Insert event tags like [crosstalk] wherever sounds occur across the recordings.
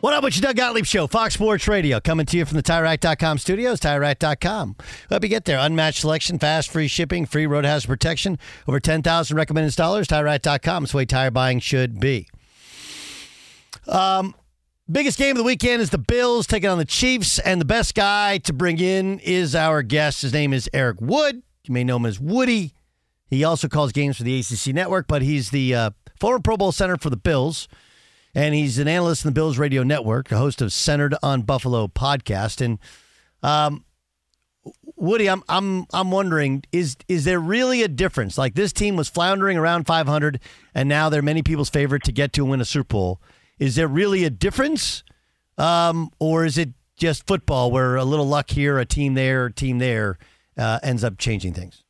What up with you, Doug Gottlieb Show, Fox Sports Radio, coming to you from the TireRack.com studios, TireRack.com. Help you get there. Unmatched selection, fast, free shipping, free road hazard protection, over 10,000 recommended installers, TireRack.com. It's the way tire buying should be. Um, biggest game of the weekend is the Bills taking on the Chiefs, and the best guy to bring in is our guest. His name is Eric Wood. You may know him as Woody. He also calls games for the ACC network, but he's the uh, former Pro Bowl center for the Bills, and he's an analyst in the Bills radio network, a host of Centered on Buffalo podcast. And um, Woody, I'm I'm I'm wondering is is there really a difference? Like this team was floundering around 500, and now they're many people's favorite to get to and win a Super Bowl. Is there really a difference, um, or is it just football where a little luck here, a team there, a team there uh, ends up changing things?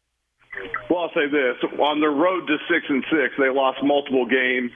Well, I'll say this: on the road to six and six, they lost multiple games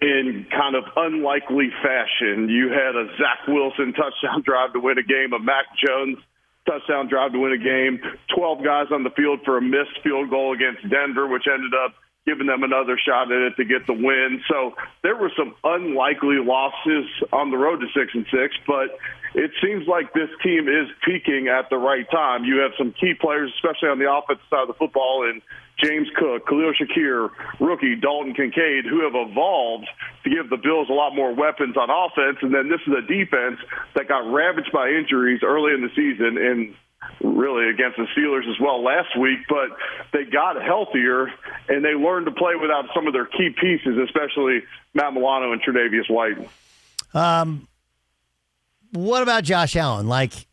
in kind of unlikely fashion. You had a Zach Wilson touchdown [laughs] drive to win a game, a Mac Jones touchdown drive to win a game, 12 guys on the field for a missed field goal against Denver, which ended up giving them another shot at it to get the win. So there were some unlikely losses on the road to six and six, but it seems like this team is peaking at the right time. You have some key players, especially on the offensive side of the football, and James Cook, Khalil Shakir, rookie Dalton Kincaid, who have evolved to give the Bills a lot more weapons on offense. And then this is a defense that got ravaged by injuries early in the season and really against the Steelers as well last week, but they got healthier and they learned to play without some of their key pieces, especially Matt Milano and Tre'Davious White. Um, what about Josh Allen? Like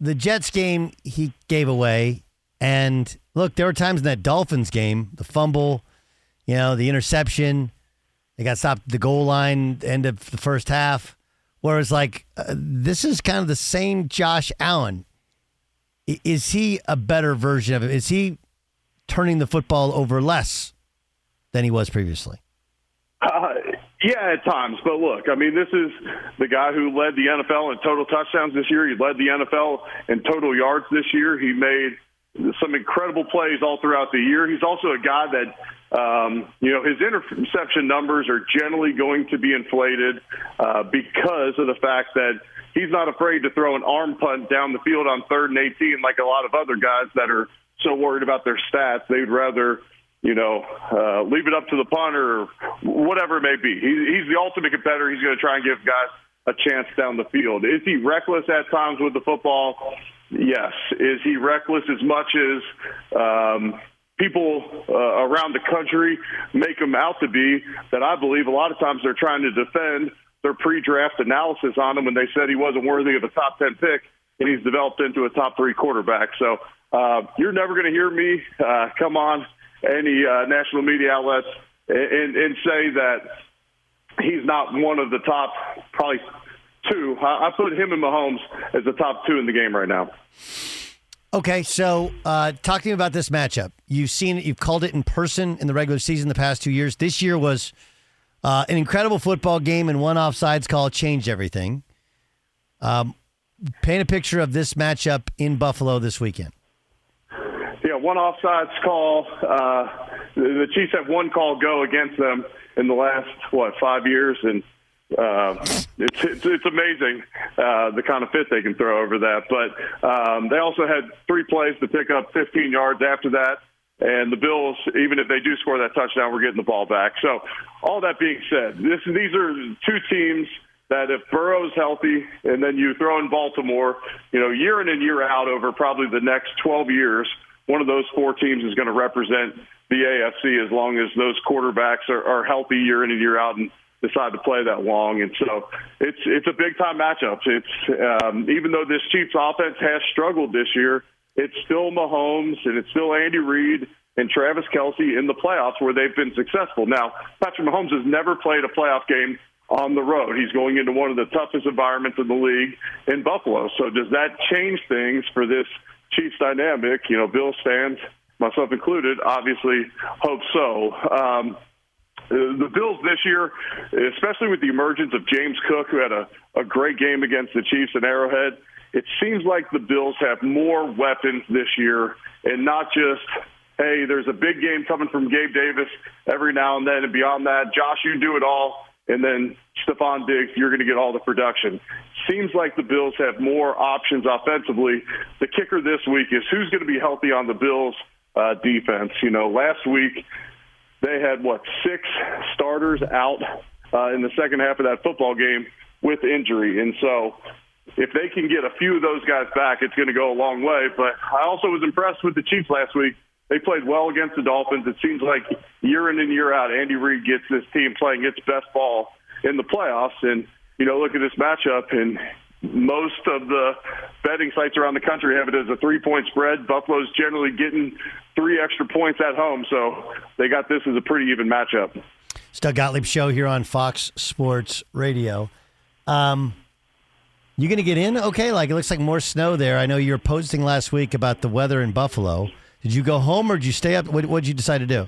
the Jets game, he gave away. And look, there were times in that Dolphins game, the fumble, you know, the interception, they got stopped the goal line, end of the first half. Whereas, like, uh, this is kind of the same Josh Allen is he a better version of it? Is he turning the football over less than he was previously? Uh, yeah, at times. But look, I mean, this is the guy who led the NFL in total touchdowns this year. He led the NFL in total yards this year. He made some incredible plays all throughout the year. He's also a guy that, um, you know, his interception numbers are generally going to be inflated uh, because of the fact that he's not afraid to throw an arm punt down the field on third and 18 like a lot of other guys that are so worried about their stats. They'd rather, you know, uh, leave it up to the punter or whatever it may be. He, he's the ultimate competitor. He's going to try and give guys a chance down the field. Is he reckless at times with the football? Yes. Is he reckless as much as um, people uh, around the country make him out to be? That I believe a lot of times they're trying to defend their pre-draft analysis on him when they said he wasn't worthy of a top 10 pick, and he's developed into a top three quarterback. So uh, you're never going to hear me uh, come on any uh, national media outlets and, and say that he's not one of the top probably two. I, I put him and Mahomes as the top two in the game right now. Okay, so uh, talk to me about this matchup. You've seen it, you've called it in person in the regular season the past two years. This year was uh, an incredible football game, and one offsides call changed everything. Um, paint a picture of this matchup in Buffalo this weekend. Yeah, one offsides call. Uh, the Chiefs have one call go against them in the last what five years, and uh, it's, it's it's amazing uh, the kind of fit they can throw over that. But um, they also had three plays to pick up 15 yards after that. And the Bills, even if they do score that touchdown, we're getting the ball back. So, all that being said, this, these are two teams that if Burrow's healthy, and then you throw in Baltimore, you know, year in and year out over probably the next 12 years, one of those four teams is going to represent the AFC as long as those quarterbacks are, are healthy year in and year out and decide to play that long. And so it's it's a big time matchup. It's um, even though this Chiefs offense has struggled this year, it's still Mahomes and it's still Andy Reid and Travis Kelce in the playoffs where they've been successful. Now, Patrick Mahomes has never played a playoff game on the road. He's going into one of the toughest environments in the league in Buffalo. So does that change things for this Chiefs dynamic? You know, Bill fans, myself included, obviously hope so. Um, the Bills this year, especially with the emergence of James Cook, who had a, a great game against the Chiefs in Arrowhead, it seems like the Bills have more weapons this year and not just, hey, there's a big game coming from Gabe Davis every now and then. And beyond that, Josh, you do it all. And then Stefon Diggs, you're going to get all the production. Seems like the Bills have more options offensively. The kicker this week is who's going to be healthy on the Bills uh, defense. You know, last week they had, what, six starters out uh, in the second half of that football game with injury. And so if they can get a few of those guys back, it's going to go a long way. But I also was impressed with the Chiefs last week. They played well against the Dolphins. It seems like year in and year out, Andy Reid gets this team playing its best ball in the playoffs. And, you know, look at this matchup, and most of the betting sites around the country have it as a three point spread. Buffalo's generally getting three extra points at home, so they got this as a pretty even matchup. It's Doug Gottlieb show here on Fox Sports Radio. Um, you going to get in? Okay, like it looks like more snow there. I know you were posting last week about the weather in Buffalo. Did you go home or did you stay up? What did you decide to do?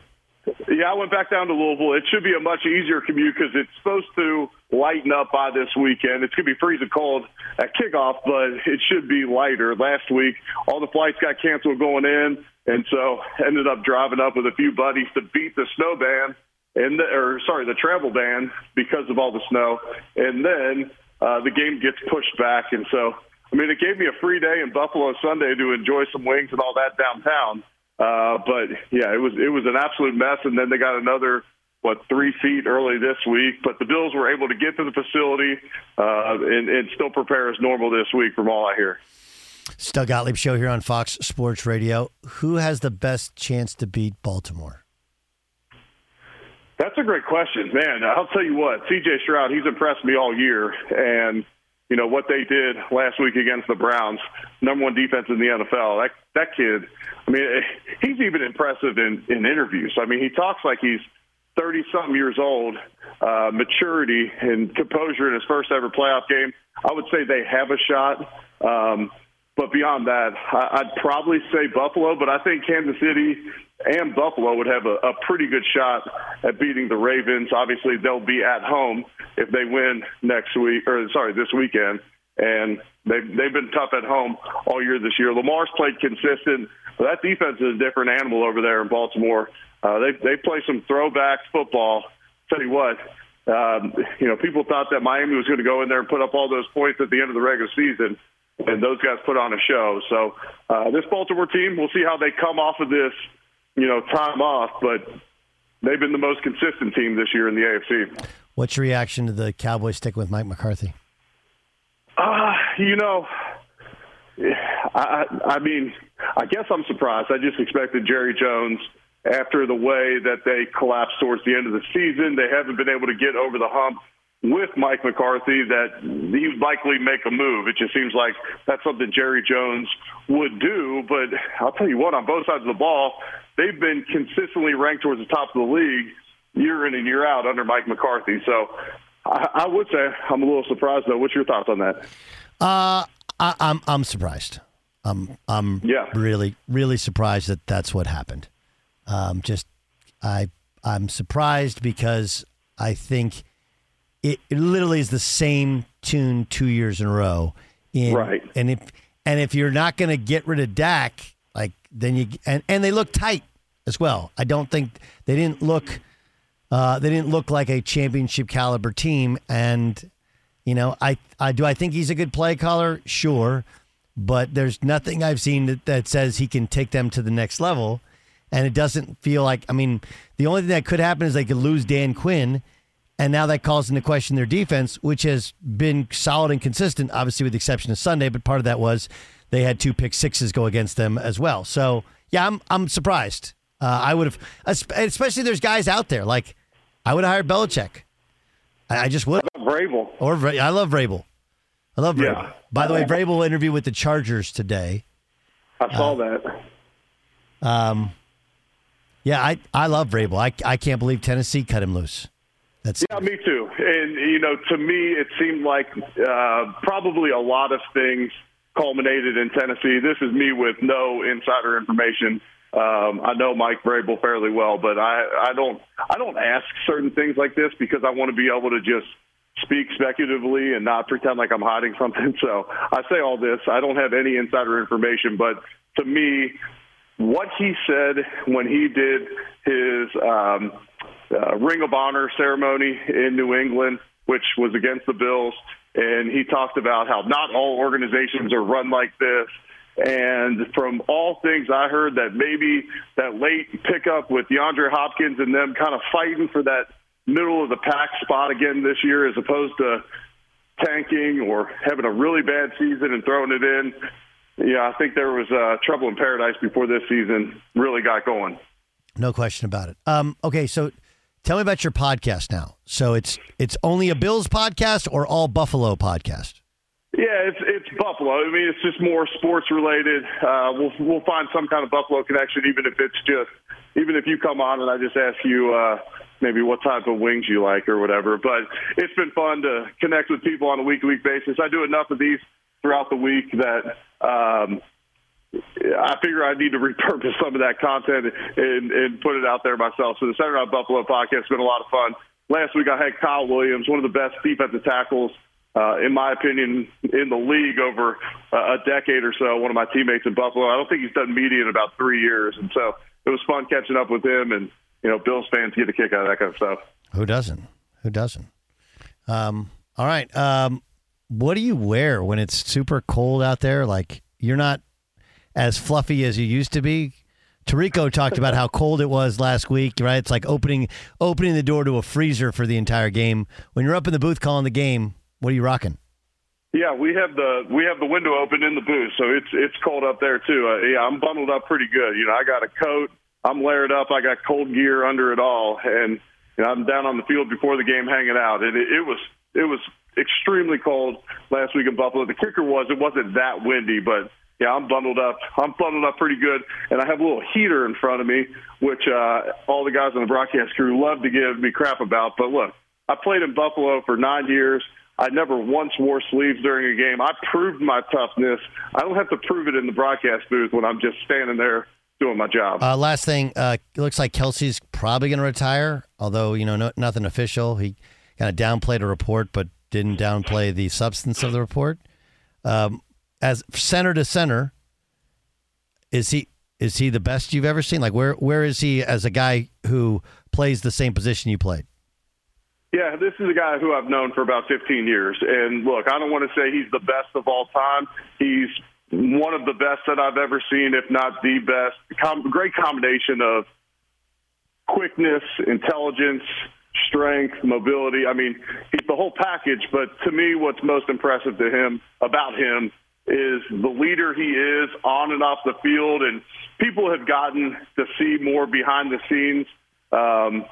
Yeah, I went back down to Louisville. It should be a much easier commute because it's supposed to lighten up by this weekend. It's going to be freezing cold at kickoff, but it should be lighter. Last week, all the flights got canceled going in, and so ended up driving up with a few buddies to beat the snow ban and the, or sorry, the travel ban because of all the snow, and then uh, the game gets pushed back. And so, I mean, it gave me a free day in Buffalo Sunday to enjoy some wings and all that downtown. Uh, but yeah, it was it was an absolute mess. And then they got another what three feet early this week. But the Bills were able to get to the facility uh, and, and still prepare as normal this week, from all I hear. Doug Gottlieb show here on Fox Sports Radio. Who has the best chance to beat Baltimore? That's a great question, man. I'll tell you what, C.J. Stroud, he's impressed me all year, and you know what they did last week against the Browns, number one defense in the NFL. That that kid, I mean, [laughs] he's even impressive in in interviews. I mean, he talks like he's thirty something years old. Uh, maturity and composure in his first ever playoff game. I would say they have a shot. Um, but beyond that, I'd probably say Buffalo, but I think Kansas City and Buffalo would have a, a pretty good shot at beating the Ravens. Obviously, they'll be at home if they win next week, or sorry, this weekend. And they've they've been tough at home all year this year. Lamar's played consistent, but that defense is a different animal over there in Baltimore. Uh, they they play some throwback football. Tell you what, um, you know, people thought that Miami was going to go in there and put up all those points at the end of the regular season and those guys put on a show. So uh, this Baltimore team, we'll see how they come off of this, you know, time off, but they've been the most consistent team this year in the AFC. What's your reaction to the Cowboys sticking with Mike McCarthy? Uh, you know, I, I mean, I guess I'm surprised. I just expected Jerry Jones after the way that they collapsed towards the end of the season. They haven't been able to get over the hump with Mike McCarthy that he would likely make a move. It just seems like that's something Jerry Jones would do. But I'll tell you what, on both sides of the ball, they've been consistently ranked towards the top of the league year in and year out under Mike McCarthy. So I, I would say I'm a little surprised though. What's your thoughts on that? Uh, I, I'm I'm surprised. I'm I'm Yeah. really really surprised that that's what happened. Um, just I I'm surprised because I think it, it literally is the same tune two years in a row. In, Right. And if and if you're not going to get rid of Dak, like then you and and they look tight as well. I don't think they didn't look. Uh, they didn't look like a championship caliber team, and you know, I, I do. I think he's a good play caller, sure, but there's nothing I've seen that, that says he can take them to the next level, and it doesn't feel like. I mean, the only thing that could happen is they could lose Dan Quinn, and now that calls into question their defense, which has been solid and consistent, obviously with the exception of Sunday. But part of that was they had two pick sixes go against them as well. So yeah, I'm I'm surprised. Uh, I would have, especially there's guys out there like I would have hired Belichick. I, I just would. Vrabel. Or I love Vrabel. I love Vrabel. Yeah. By the way, Vrabel interview with the Chargers today. I saw that. Um, Yeah, I, I love Vrabel. I, I can't believe Tennessee cut him loose. That's Yeah, me too. And you know, to me, it seemed like uh, probably a lot of things culminated in Tennessee. This is me with no insider information. Um, I know Mike Vrabel fairly well, but I, I don't I don't ask certain things like this because I want to be able to just speak speculatively and not pretend like I'm hiding [laughs] something. So I say all this. I don't have any insider information, but to me, what he said when he did his um, uh, Ring of Honor ceremony in New England, which was against the Bills, and he talked about how not all organizations are run like this. And from all things I heard, that maybe that late pickup with DeAndre Hopkins and them kind of fighting for that middle of the pack spot again this year, as opposed to tanking or having a really bad season and throwing it in. Yeah, I think there was uh, trouble in paradise before this season really got going. no question about it. Um, okay, so tell me about your podcast now. So it's it's only a Bills podcast or all Buffalo podcast? Yeah, it's it's Buffalo. I mean, it's just more sports related. Uh, we'll we'll find some kind of Buffalo connection, even if it's just even if you come on and I just ask you uh, maybe what type of wings you like or whatever. But it's been fun to connect with people on a week to week basis. I do enough of these throughout the week that. Um, I figure I need to repurpose some of that content and, and put it out there myself. So the Center Out Buffalo podcast has been a lot of fun. Last week I had Kyle Williams, one of the best defensive tackles, uh, in my opinion, in the league over uh, a decade or so. One of my teammates in Buffalo. I don't think he's done media in about three years, and so it was fun catching up with him. And you know, Bills fans get a kick out of that kind of stuff. Who doesn't? Who doesn't? Um, all right. Um, what do you wear when it's super cold out there? Like you're not as fluffy as you used to be. Tarico talked about how cold it was last week, right? It's like opening opening the door to a freezer for the entire game. When you're up in the booth calling the game, what are you rocking? Yeah, we have the we have the window open in the booth, so it's it's cold up there too. Uh, yeah, I'm bundled up pretty good. You know, I got a coat, I'm layered up, I got cold gear under it all, and you know, I'm down on the field before the game hanging out. And it, it was it was extremely cold last week in Buffalo. The kicker was it wasn't that windy, but yeah, I'm bundled up. I'm bundled up pretty good, and I have a little heater in front of me, which uh, all the guys on the broadcast crew love to give me crap about. But look, I played in Buffalo for nine years. I never once wore sleeves during a game. I proved my toughness. I don't have to prove it in the broadcast booth when I'm just standing there doing my job. Uh, last thing, uh, it looks like Kelce's probably going to retire, although you know no, nothing official. He kind of downplayed a report, but didn't downplay the substance of the report. Um, as center to center, is he is he the best you've ever seen? Like where where is he as a guy who plays the same position you played? Yeah, this is a guy who I've known for about 15 years. And look, I don't want to say he's the best of all time. He's one of the best that I've ever seen, if not the best. Com- great combination of quickness, intelligence, strength, mobility. I mean, he's the whole package. But to me, what's most impressive to him about him is the leader he is on and off the field. And people have gotten to see more behind the scenes. Um,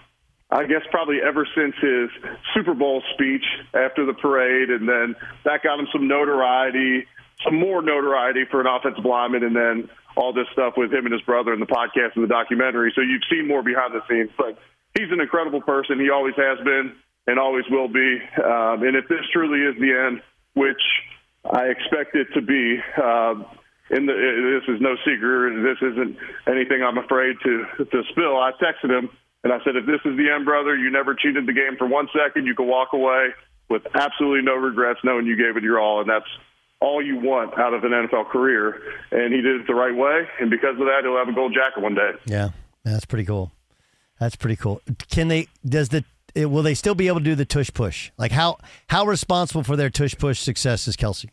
I guess probably ever since his Super Bowl speech after the parade, and then that got him some notoriety, some more notoriety for an offensive lineman, and then all this stuff with him and his brother and the podcast and the documentary. So you've seen more behind the scenes, but he's an incredible person. He always has been. and always will be. Um, and if this truly is the end, which I expect it to be, uh, in the, this is no secret. This isn't anything I'm afraid to to spill. I texted him and I said, if this is the end, brother, you never cheated the game for one second. You can walk away with absolutely no regrets, knowing you gave it your all, and that's all you want out of an NFL career. And he did it the right way, and because of that, he'll have a gold jacket one day. Yeah, that's pretty cool. That's pretty cool. Can they? Does the will they still be able to do the tush push? Like how how responsible for their tush push success is Kelce?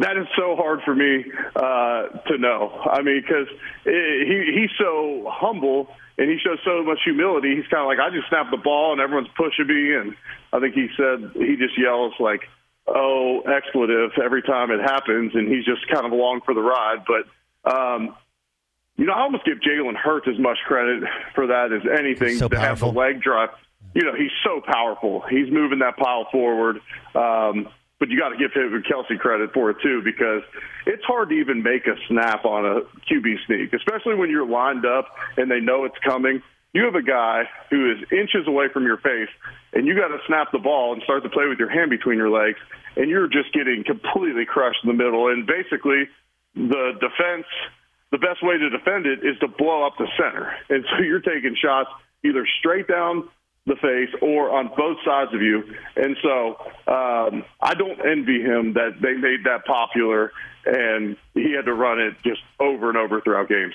that is so hard for me uh, to know. I mean, because he he's so humble and he shows so much humility. He's kind of like, I just snap the ball and everyone's pushing me, and I think he said he just yells like, "Oh, expletive!" every time it happens, and he's just kind of along for the ride. But um, you know, I almost give Jalen Hurts as much credit for that as anything so to powerful. have the leg drive. You know, he's so powerful. He's moving that pile forward. Um, but you got to give him Kelce credit for it too, because it's hard to even make a snap on a QB sneak, especially when you're lined up and they know it's coming. You have a guy who is inches away from your face, and you got to snap the ball and start to play with your hand between your legs, and you're just getting completely crushed in the middle. And basically, the defense, the best way to defend it is to blow up the center, and so you're taking shots either straight down the face or on both sides of you. And so um, I don't envy him that they made that popular and he had to run it just over and over throughout games.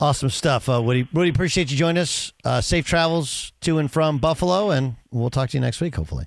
Awesome stuff. Uh, Woody, Woody, appreciate you joining us. Uh, safe travels to and from Buffalo, and we'll talk to you next week, hopefully.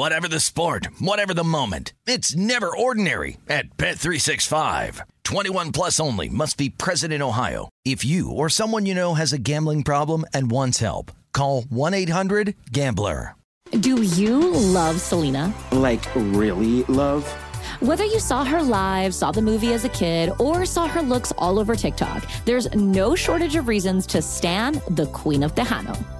Whatever the sport, whatever the moment. It's never ordinary at Bet365. 21 plus only must be present in Ohio. If you or someone you know has a gambling problem and wants help, call 1-800-GAMBLER. Do you love Selena? Like, really love? Whether you saw her live, saw the movie as a kid, or saw her looks all over TikTok, there's no shortage of reasons to stan the Queen of Tejano.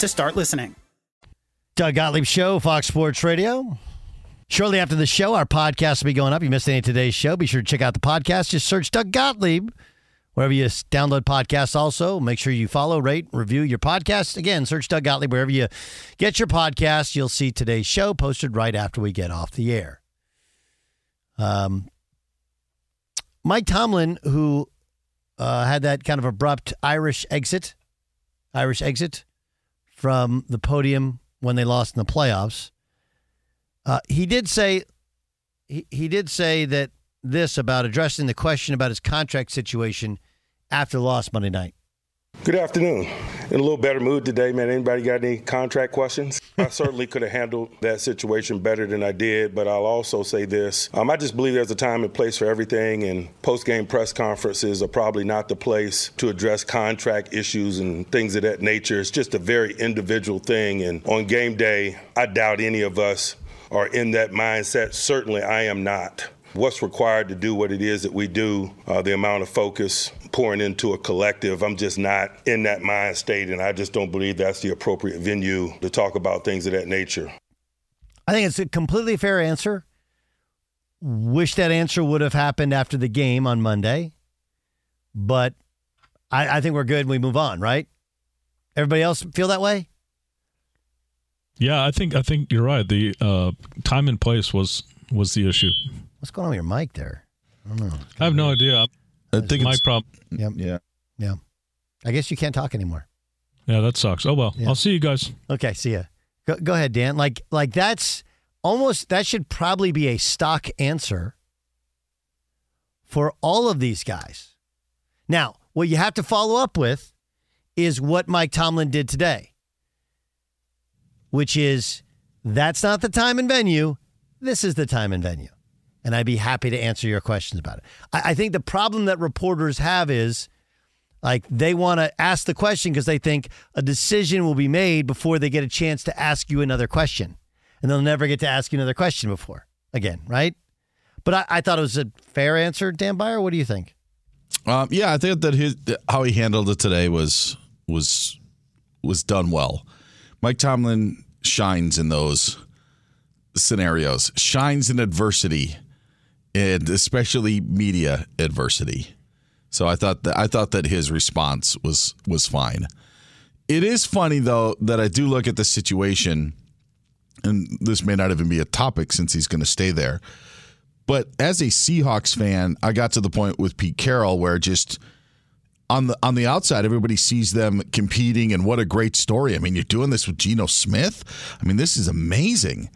to start listening. Doug Gottlieb Show, Fox Sports Radio. Shortly after the show, our podcast will be going up. If You missed any of today's show, be sure to check out the podcast. Just search Doug Gottlieb wherever you download podcasts. Also, make sure you follow, rate, review your podcast. Again, search Doug Gottlieb wherever you get your podcast. You'll see today's show posted right after we get off the air. Um, Mike Tomlin, who uh, had that kind of abrupt Irish exit, Irish exit from the podium when they lost in the playoffs. Uh, he did say he, he did say that this about addressing the question about his contract situation after the loss Monday night. Good afternoon. In a little better mood today, man. Anybody got any contract questions? I [laughs] certainly could have handled that situation better than I did, but I'll also say this. Um, I just believe there's a time and place for everything, and post game press conferences are probably not the place to address contract issues and things of that nature. It's just a very individual thing, and on game day, I doubt any of us are in that mindset. Certainly, I am not what's required to do what it is that we do, uh, the amount of focus pouring into a collective. I'm just not in that mind state, and I just don't believe that's the appropriate venue to talk about things of that nature. I think it's a completely fair answer. Wish that answer would have happened after the game on Monday, but I, I think we're good. We move on, right? Everybody else feel that way? Yeah, I think I think you're right. The uh, time and place was was the issue. What's going on with your mic there? I don't know. I have no idea. I think my it's problem. Yep. yeah. Yeah. I guess you can't talk anymore. Yeah, that sucks. Oh well. Yeah. I'll see you guys. Okay, see ya. Go, go ahead, Dan. Like like that's almost that should probably be a stock answer for all of these guys. Now, what you have to follow up with is what Mike Tomlin did today, which is that's not the time and venue. This is the time and venue. And I'd be happy to answer your questions about it. I, I think the problem that reporters have is like they want to ask the question because they think a decision will be made before they get a chance to ask you another question. And they'll never get to ask you another question before again, right? But I, I thought it was a fair answer, Dan Byer. What do you think? Um, yeah, I think that his how he handled it today was was was done well. Mike Tomlin shines in those scenarios, shines in adversity, and especially media adversity. So I thought that I thought that his response was was fine. It is funny though that I do look at the situation, and this may not even be a topic since he's going to stay there. But as a Seahawks fan, I got to the point with Pete Carroll where just on the on the outside, everybody sees them competing, and what a great story! I mean, you're doing this with Geno Smith. I mean, this is amazing.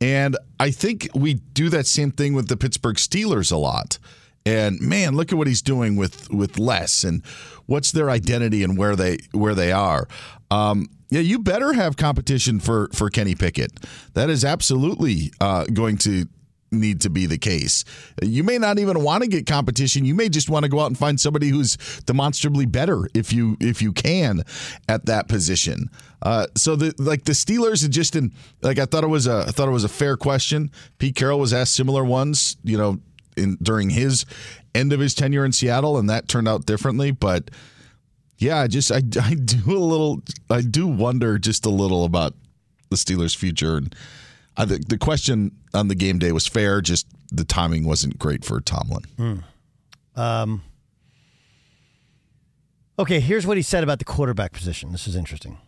And I think we do that same thing with the Pittsburgh Steelers a lot. And man, look at what he's doing with with less and what's their identity and where they where they are. Um, yeah, you better have competition for for Kenny Pickett. That is absolutely uh, going to need to be the case. You may not even want to get competition. You may just want to go out and find somebody who's demonstrably better if you if you can at that position. Uh, so the like the Steelers just in like I thought it was a I thought it was a fair question. Pete Carroll was asked similar ones, you know, in during his end of his tenure in Seattle, and that turned out differently. But yeah, I just I, I do a little I do wonder just a little about the Steelers' future and. I think the question on the game day was fair. Just the timing wasn't great for Tomlin. Um, okay, here's what he said about the quarterback position. This is interesting.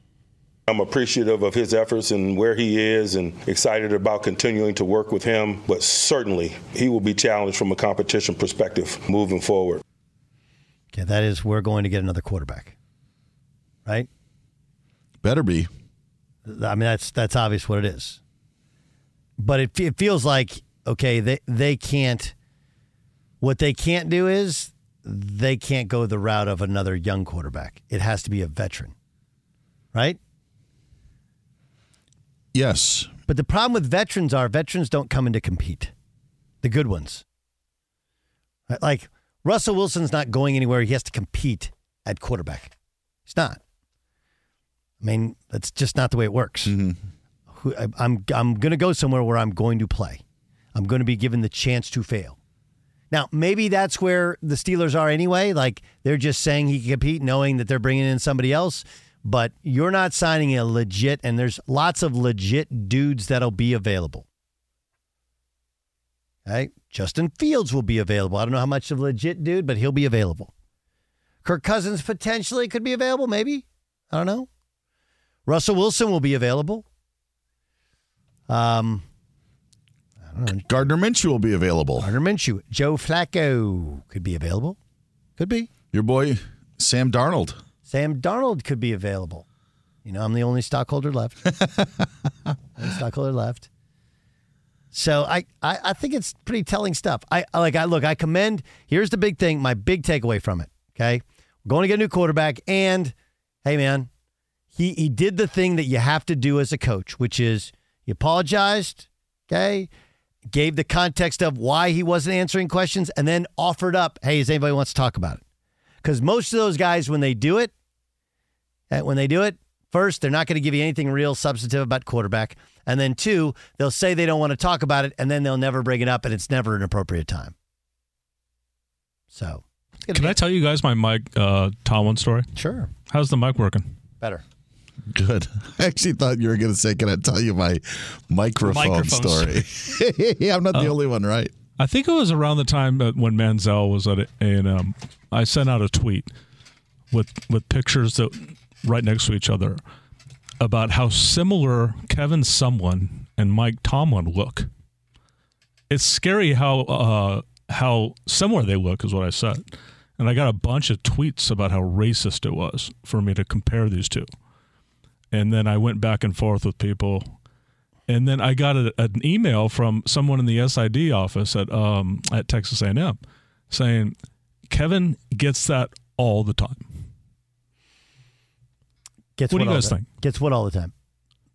I'm appreciative of his efforts and where he is and excited about continuing to work with him, but certainly he will be challenged from a competition perspective moving forward. Okay, that is we're going to get another quarterback, right? Better be. I mean, that's that's obvious what it is. But it, it feels like okay, they they can't. What they can't do is they can't go the route of another young quarterback. It has to be a veteran, right? Yes. But the problem with veterans are veterans don't come in to compete. The good ones. Like Russell Wilson's not going anywhere. He has to compete at quarterback. He's not. I mean, that's just not the way it works. Mm-hmm. Who- I- I'm I'm going to go somewhere where I'm going to play. I'm going to be given the chance to fail. Now, maybe that's where the Steelers are anyway. Like they're just saying he can compete, knowing that they're bringing in somebody else. But you're not signing a legit, and there's lots of legit dudes that'll be available. Okay, Justin Fields will be available. I don't know how much of a legit dude, but he'll be available. Kirk Cousins potentially could be available, maybe. I don't know. Russell Wilson will be available. Um, I don't know. Gardner Minshew will be available. Gardner Minshew, Joe Flacco could be available. Could be. Your boy Sam Darnold. Sam Darnold could be available. You know, I'm the only stockholder left. [laughs] only stockholder left. So I, I, I think it's pretty telling stuff. I I- like I look, I commend here's the big thing, my big takeaway from it. Okay. We're going to get a new quarterback, and hey man, he he did the thing that you have to do as a coach, which is he apologized, okay, gave the context of why he wasn't answering questions, and then offered up, hey, does anybody wants to talk about it? Because most of those guys, when they do it, uh, when they do it, first, they're not going to give you anything real substantive about quarterback. And then two, they'll say they don't want to talk about it, and then they'll never bring it up, and it's never an appropriate time. So, Can I tell you guys my Mike uh, Tomlin story? Sure. How's the mic working? better. Good. [laughs] I actually thought you were going to say, "Can I tell you my microphone, Microphone story?" [laughs] yeah, I'm not the Oh. only one, right? I think it was around the time when Manziel was at A and M. I sent out a tweet with with pictures that right next to each other about how similar Kevin Sumlin and Mike Tomlin look. It's scary how uh, how similar they look, is what I said. And I got a bunch of tweets about how racist it was for me to compare these two. And then I went back and forth with people. And then I got a, an email from someone in the SID office at um, at Texas A&M saying Kevin gets that all the time. Gets What do you all guys the- think? Gets what all the time?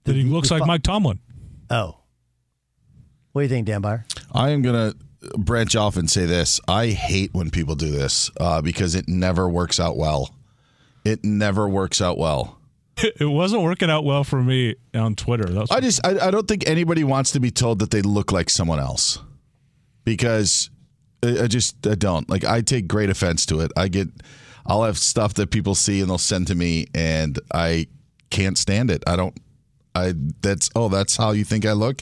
That he looks like fu- Mike Tomlin. Oh. What do you think, Dan Byer? I am going to branch off and say this. I hate when people do this uh, because it never works out well. It never works out well. [laughs] It wasn't working out well for me on Twitter. That's I just I, I don't think anybody wants to be told that they look like someone else because I, I just I don't like I take great offense to it. I get I'll have stuff that people see and they'll send to me and I can't stand it. I don't I that's oh that's how you think I look.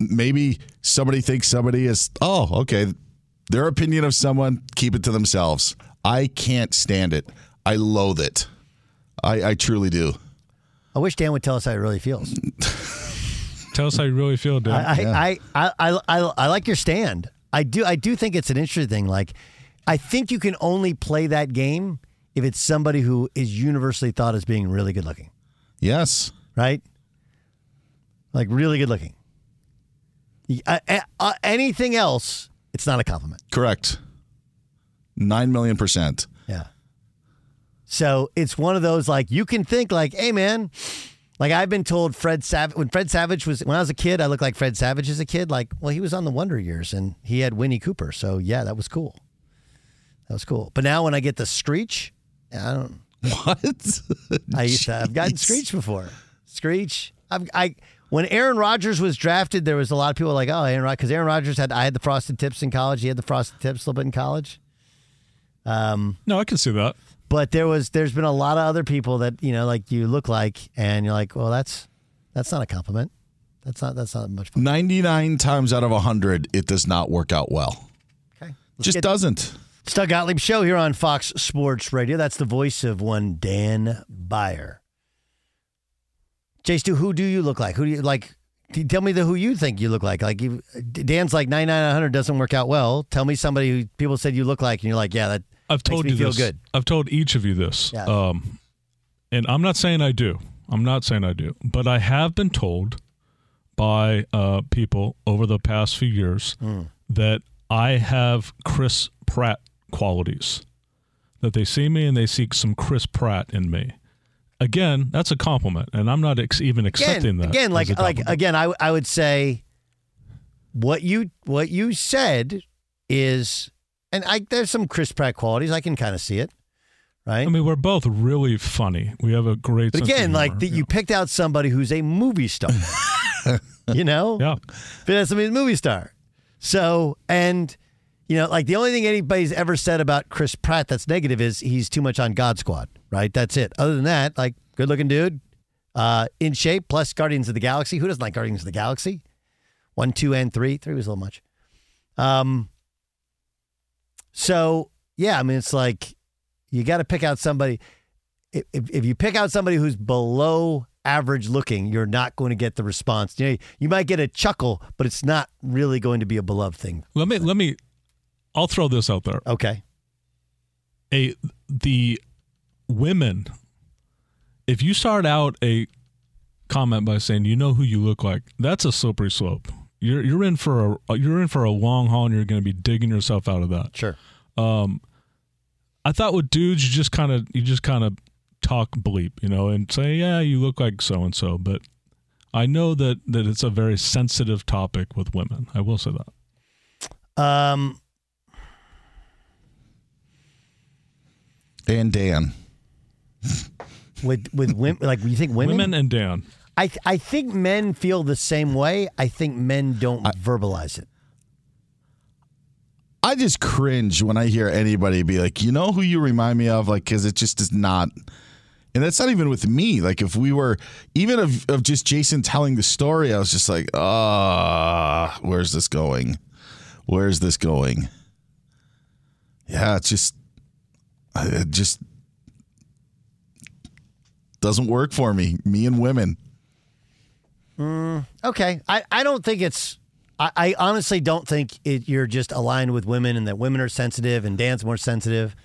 Maybe somebody thinks somebody is oh okay their opinion of someone keep it to themselves. I can't stand it. I loathe it. I, I truly do. I wish Dan would tell us how he really feels. [laughs] Tell us how you really feel, Dan. I, I, I, I, I, I like your stand. I do. I do think it's an interesting thing. Like, I think you can only play that game if it's somebody who is universally thought as being really good looking. Yes. Right. Like really good looking. Y- uh, anything else, it's not a compliment. Correct. Nine million percent. Yeah. So it's one of those like you can think like, hey man, like I've been told Fred Savage when Fred Savage was when I was a kid, I looked like Fred Savage as a kid. Like, well, he was on the Wonder Years and he had Winnie Cooper, so yeah, that was cool. That was cool. But now when I get the Screech, I don't. [laughs] What? [laughs] I used to. I've gotten Screech before. Screech. I've, I when Aaron Rodgers was drafted, there was a lot of people like, oh, Aaron Rodgers, because Aaron Rodgers had I had the frosted tips in college. He had the frosted tips a little bit in college. Um, no, I can see that. But there was there's been a lot of other people that you know like you look like and you're like well that's that's not a compliment that's not that's not much fun. Ninety nine times out of hundred, it does not work out well. Okay. Just doesn't. It's Doug Gottlieb show here on Fox Sports Radio that's the voice of one Dan Byer Chase, do who do you look like who do you like tell me the who you think you look like like you, Dan's like 99 100 doesn't work out well tell me somebody who people said you look like and you're like yeah that I've told you this. good I've told each of you this. Yeah. Um, and I'm not saying I do. I'm not saying I do. But I have been told by uh, people over the past few years Hmm. that I have Chris Pratt qualities. That they see me and they see some Chris Pratt in me. Again, that's a compliment, and I'm not ex- even accepting again, that. again, like like again, I I would say what you what you said is, and I there's some Chris Pratt qualities. I can kind of see it, right? I mean, we're both really funny. We have a great. but again, like that, you picked out somebody who's a movie star. [laughs] you know, yeah. But that's a movie star. So and. You know, like the only thing anybody's ever said about Chris Pratt that's negative is he's too much on God Squad, right? That's it. Other than that, like good looking dude, uh, in shape, plus Guardians of the Galaxy. Who doesn't like Guardians of the Galaxy? One, two, and three. Three was a little much. Um. So yeah, I mean, it's like you got to pick out somebody. If, if you pick out somebody who's below average looking, you're not going to get the response. You know, you might get a chuckle, but it's not really going to be a beloved thing. Let me let me. I'll throw this out there. Okay. A the women. If you start out a comment by saying you know who you look like, that's a slippery slope. You're you're in for a you're in for a long haul, and you're going to be digging yourself out of that. Sure. Um, I thought with dudes, you just kind of you just kind of talk bleep, you know, and say, yeah, you look like so and so. But I know that that it's a very sensitive topic with women. I will say that. Um, And Dan. with with women, like you think women, Women and Dan. I th- I think men feel the same way. I think men don't verbalize it. I just cringe when I hear anybody be like, you know who you remind me of? Like, because it just is not. And that's not even with me. Like, if we were, even of, of just Jason telling the story, I was just like, ah, where's this going? Where's this going? Yeah, it's just, it just, Doesn't work for me. Me and women. Mm, okay, I, I don't think it's. I, I honestly don't think it, you're just aligned with women and that women are sensitive and Dan's more sensitive.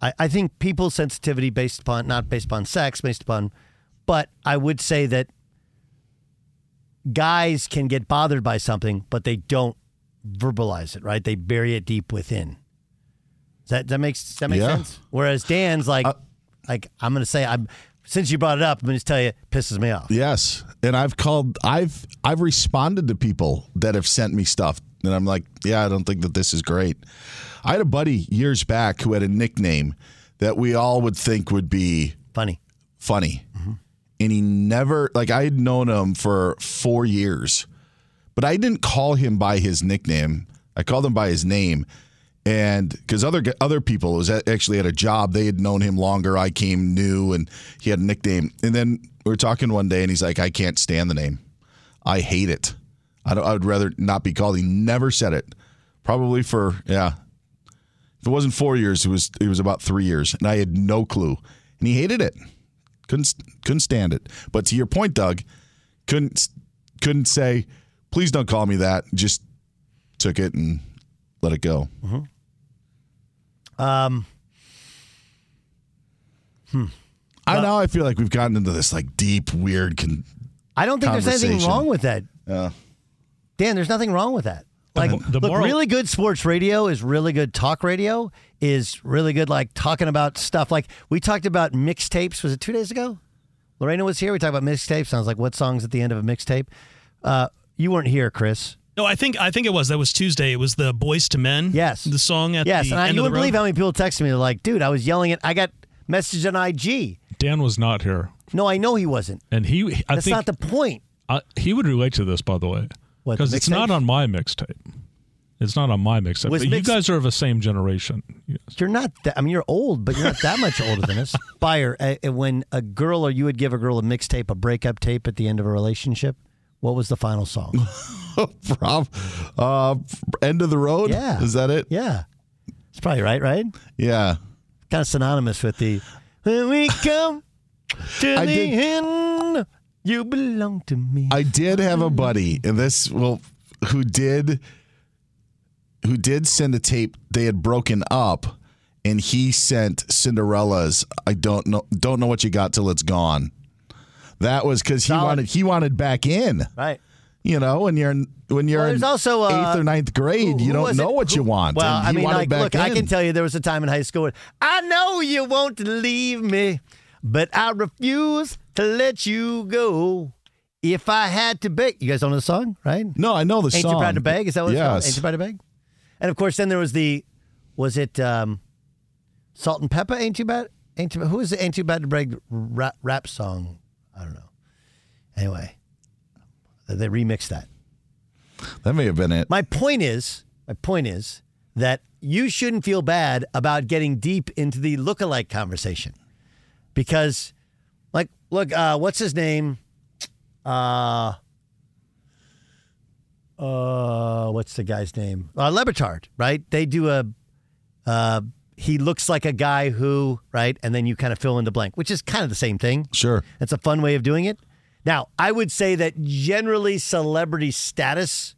I, I think people's sensitivity based upon not based upon sex, based upon, but I would say that guys can get bothered by something, but they don't verbalize it. Right? They bury it deep within. Does that that makes that make Yeah. sense? Whereas Dan's like, like I'm going to say I'm. Since you brought it up, I'm going to tell you, it pisses me off. Yes, and I've called. I've I've responded to people that have sent me stuff, and I'm like, yeah, I don't think that this is great. I had a buddy years back who had a nickname that we all would think would be funny, funny, mm-hmm. and he never like I had known him for four years, but I didn't call him by his nickname. I called him by his name. And because other other people was actually at a job, they had known him longer. I came new, and he had a nickname. And then we were talking one day, and he's like, "I can't stand the name. I hate it. I, I would rather not be called." He never said it. Probably for yeah. If it wasn't four years, it was it was about three years, and I had no clue. And he hated it. Couldn't couldn't stand it. But to your point, Doug, couldn't couldn't say, "Please don't call me that." Just took it and let it go. Mm-hmm. Um, hmm. I know. I feel like we've gotten into this like deep, weird. Con- I don't think there's anything wrong with that. Yeah. Dan, there's nothing wrong with that. Like, the look, moral- really good sports radio is really good talk radio, is really good, like talking about stuff. Like, we talked about mixtapes. Was it two days ago? Lorena was here. We talked about mixtapes. Sounds like what songs at the end of a mixtape. Uh, you weren't here, Chris. No, I think I think it was that was Tuesday. It was the Boyz II Men. Yes, the song at yes, the and I, end you wouldn't believe how many people texted me. They're like, dude, I was yelling it. I got message on IG. Dan was not here, No, I know he wasn't. and he. I That's think not the point. uh, he would relate to this, by the way, because it's not on my mixtape. It's not on my mixtape. Was But you guys are of the same generation. You're not that. I mean, you're old, but you're not that much older than us. Fire. Uh, uh, when a girl or you would give a girl a mixtape, a breakup tape at the end of a relationship, what was the final song? [laughs] Prob- uh, end of the road. Yeah. is that it? Yeah, it's probably right. Right? Yeah. Kind of synonymous with the when we [laughs] come to I the did- end, you belong to me. I did have a buddy, and this well, who did who did send a tape. They had broken up, and he sent Cinderella's. I don't know, don't know what you got till it's gone. That was because he Solid. wanted he wanted back in. Right. You know, when you're when you're Well, in also, uh, eighth or ninth grade, Who- you don't know it? what you want. Well, and I mean, like, back look, I can tell you there was a time in high school. I know you won't leave me, but I refuse to let you go. If I had to beg, you guys don't know the song, right? No, I know the Ain't song. you proud to beg? Is that what it's called? Yes. Ain't you proud to beg? And of course, then there was the, was it um, Salt-N-Pepa? Ain't you bad? Ain't you? Who is the Ain't you bad to beg rap, rap song? I don't know. Anyway, they remixed that. That may have been it. My point is, my point is that you shouldn't feel bad about getting deep into the lookalike conversation because, like, look, uh, what's his name? Uh, uh, what's the guy's name? Uh, Le Batard, right? They do a. Uh, he looks like a guy who, right, and then you kind of fill in the blank, which is kind of the same thing. Sure. It's a fun way of doing it. Now, I would say that generally celebrity status,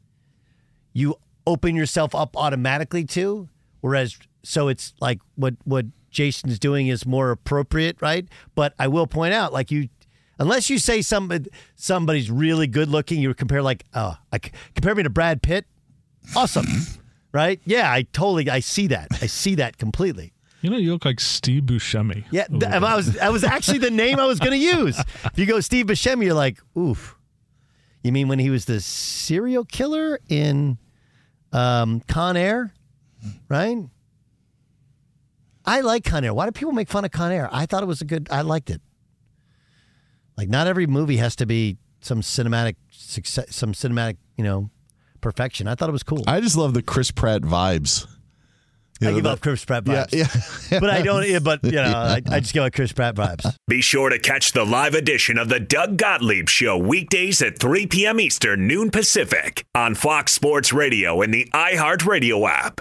you open yourself up automatically to, whereas so it's like what what Jason's doing is more appropriate, right? But I will point out, like you, unless you say somebody somebody's really good looking, you compare like, oh, I compare me to Brad Pitt, awesome, right? Yeah, I totally, I see that, I see that completely. You know, you look like Steve Buscemi. Yeah, th- I was that was actually the name I was going [laughs] to use. If you go Steve Buscemi, you're like, oof. You mean when he was the serial killer in um, Con Air, right? I like Con Air. Why do people make fun of Con Air? I thought it was a good. I liked it. Like, not every movie has to be some cinematic success, some cinematic, you know, perfection. I thought it was cool. I just love the Chris Pratt vibes. You I know, give that- off Chris Pratt vibes. yeah. but I don't. yeah, But you know, I, I just give out Chris Pratt vibes. Be sure to catch the live edition of the Doug Gottlieb Show weekdays at 3 p.m. Eastern, noon Pacific on Fox Sports Radio and the iHeartRadio app.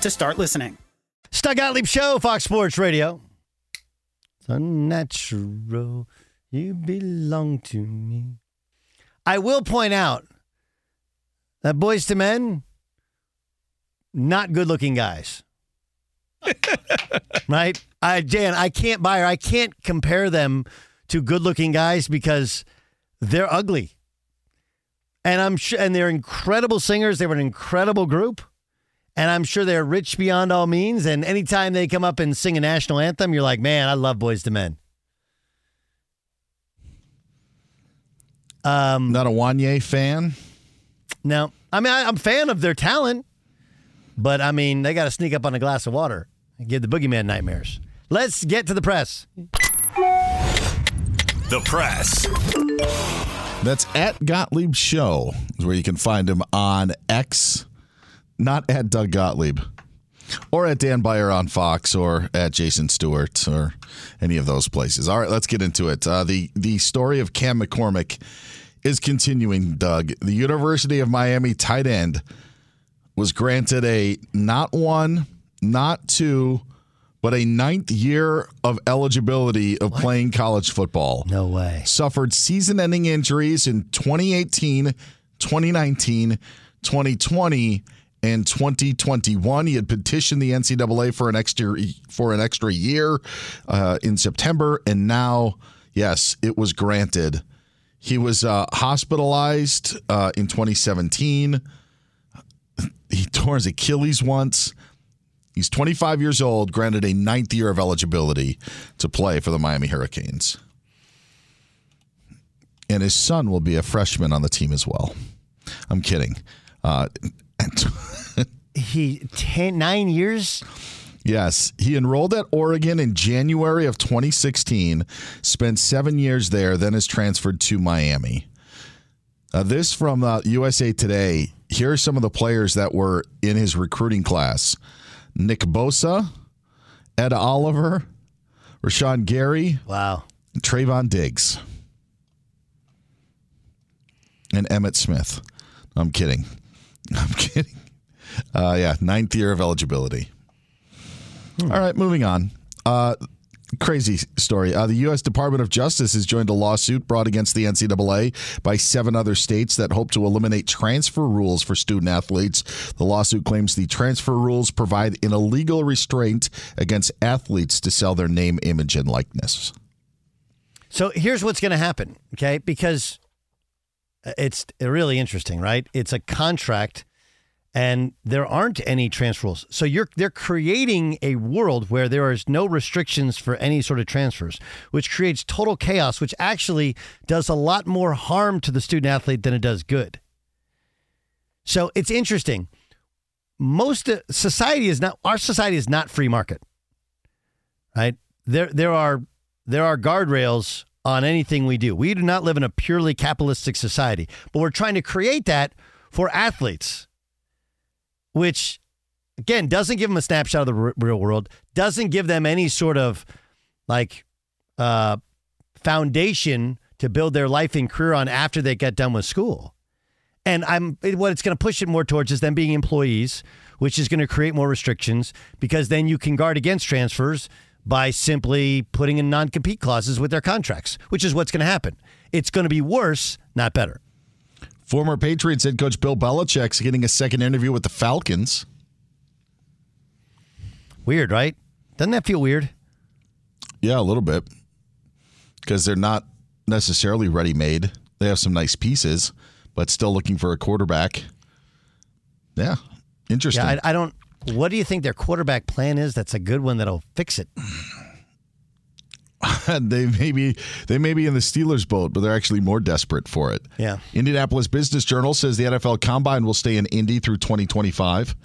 to start listening. Stuck Gottlieb Show, Fox Sports Radio. It's unnatural. You belong to me. I will point out that Boyz II Men, not good looking guys. [laughs] right? I Dan, I can't buy or I can't compare them to good looking guys because they're ugly. And I'm sure and they're incredible singers. They were an incredible group. And I'm sure they're rich beyond all means. And anytime they come up and sing a national anthem, you're like, man, I love Boyz II Men. Um, Not a Wanye fan? No. I mean, I, I'm a fan of their talent, but I mean, they got to sneak up on a glass of water and give the boogeyman nightmares. Let's get to the press. The press. That's at Gottlieb Show, is where you can find him on X, not at Doug Gottlieb, or at Dan Byer on Fox, or at Jason Stewart, or any of those places. All right, let's get into it. Uh, the the story of Cam McCormick is continuing. Doug, the University of Miami tight end was granted a not one, not two, but a ninth year of eligibility of playing college football. No way. Suffered season ending injuries in 2018, 2019, 2020, and 2021. He had petitioned the NCAA for an extra for an extra year uh, in September, and now, yes, it was granted. He was uh, hospitalized uh, in 2017. He tore his Achilles once. He's 25 years old, granted a ninth year of eligibility to play for the Miami Hurricanes. And his son will be a freshman on the team as well. I'm kidding. Uh, [laughs] he ten, nine years. Yes, he enrolled at Oregon in January of 2016, spent seven years there, then is transferred to Miami. Uh, this from uh, USA Today. Here are some of the players that were in his recruiting class Nick Bosa, Ed Oliver, Rashan Gary, wow, Trevon Diggs, and Emmitt Smith. I'm kidding. [laughs] I'm kidding. Uh, yeah, ninth year of eligibility. All right, moving on. Uh, crazy story. Uh, the U.S. Department of Justice has joined a lawsuit brought against the NCAA by seven other states that hope to eliminate transfer rules for student athletes. The lawsuit claims the transfer rules provide an illegal restraint against athletes to sell their name, image, and likeness. So here's what's going to happen, okay? Because it's really interesting, right? It's a contract and there aren't any transfer rules. So you're they're creating a world where there is no restrictions for any sort of transfers, which creates total chaos, which actually does a lot more harm to the student athlete than it does good. So it's interesting. Most uh, society is not our society is not free market. Right? There there are there are guardrails on anything we do. We do not live in a purely capitalistic society, but we're trying to create that for athletes which again, doesn't give them a snapshot of the r- real world, doesn't give them any sort of like uh, foundation to build their life and career on after they get done with school. And I'm what it's going to push it more towards is them being employees, which is going to create more restrictions because then you can guard against transfers by simply putting in non-compete clauses with their contracts, which is what's going to happen. It's going to be worse, not better. Former Patriots head coach Bill Belichick's getting a second interview with the Falcons. Weird, right? Doesn't that feel weird? Yeah, a little bit. Because they're not necessarily ready made. They have some nice pieces, but still looking for a quarterback. Yeah, interesting. Yeah, I, I don't. What do you think their quarterback plan is? That's a good one that'll fix it. [laughs] they may be they may be in the Steelers boat, but they're actually more desperate for it. Yeah. Indianapolis Business Journal says the NFL Combine will stay in Indy through 2025.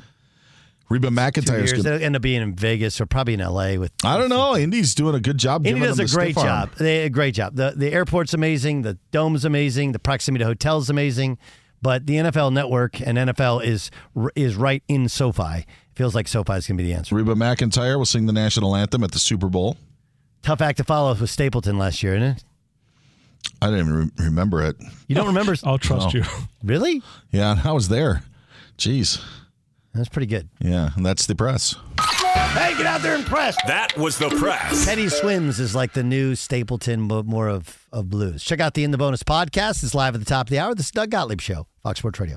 Reba McEntire's gonna, end up being in Vegas or probably in LA with. I don't know. Indy's doing a good job. Indy does a the great job. They a great job. the The airport's amazing. The dome's amazing. The proximity to hotels amazing. But the NFL Network and NFL is is right in SoFi. Feels like SoFi is going to be the answer. Reba McEntire will sing the national anthem at the Super Bowl. Tough act to follow with Stapleton last year, isn't it? I didn't even re- remember it. You don't remember? [laughs] I'll trust No. you. [laughs] Really? Yeah, I was there. Jeez. That's pretty good. Yeah, and that's the press. Hey, get out there and press. That was the press. Teddy Swims is like the new Stapleton, but more of, of blues. Check out the In the Bonus podcast. It's live at the top of the hour. This is Doug Gottlieb Show, Fox Sports Radio.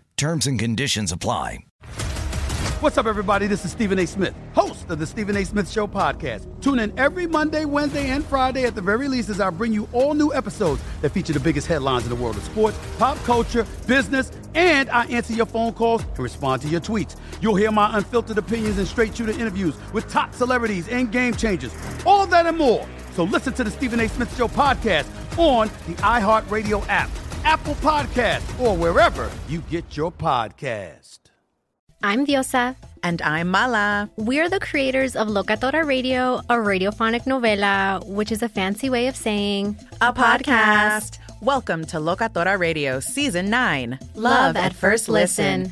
Terms and conditions apply. What's up, everybody? This is Stephen A. Smith, host of the Stephen A. Smith Show podcast. Tune in every Monday, Wednesday, and Friday at the very least as I bring you all new episodes that feature the biggest headlines in the world of sports, pop culture, business, and I answer your phone calls and respond to your tweets. You'll hear my unfiltered opinions and straight shooter interviews with top celebrities and game changers. All that and more. So listen to the Stephen A. Smith Show podcast on the iHeartRadio app, Apple Podcast, or wherever you get your podcast. I'm Diosa. And I'm Mala. We're the creators of Locatora Radio, a radiophonic novela, which is a fancy way of saying A podcast. Welcome to Locatora Radio Season 9 Love at First Listen.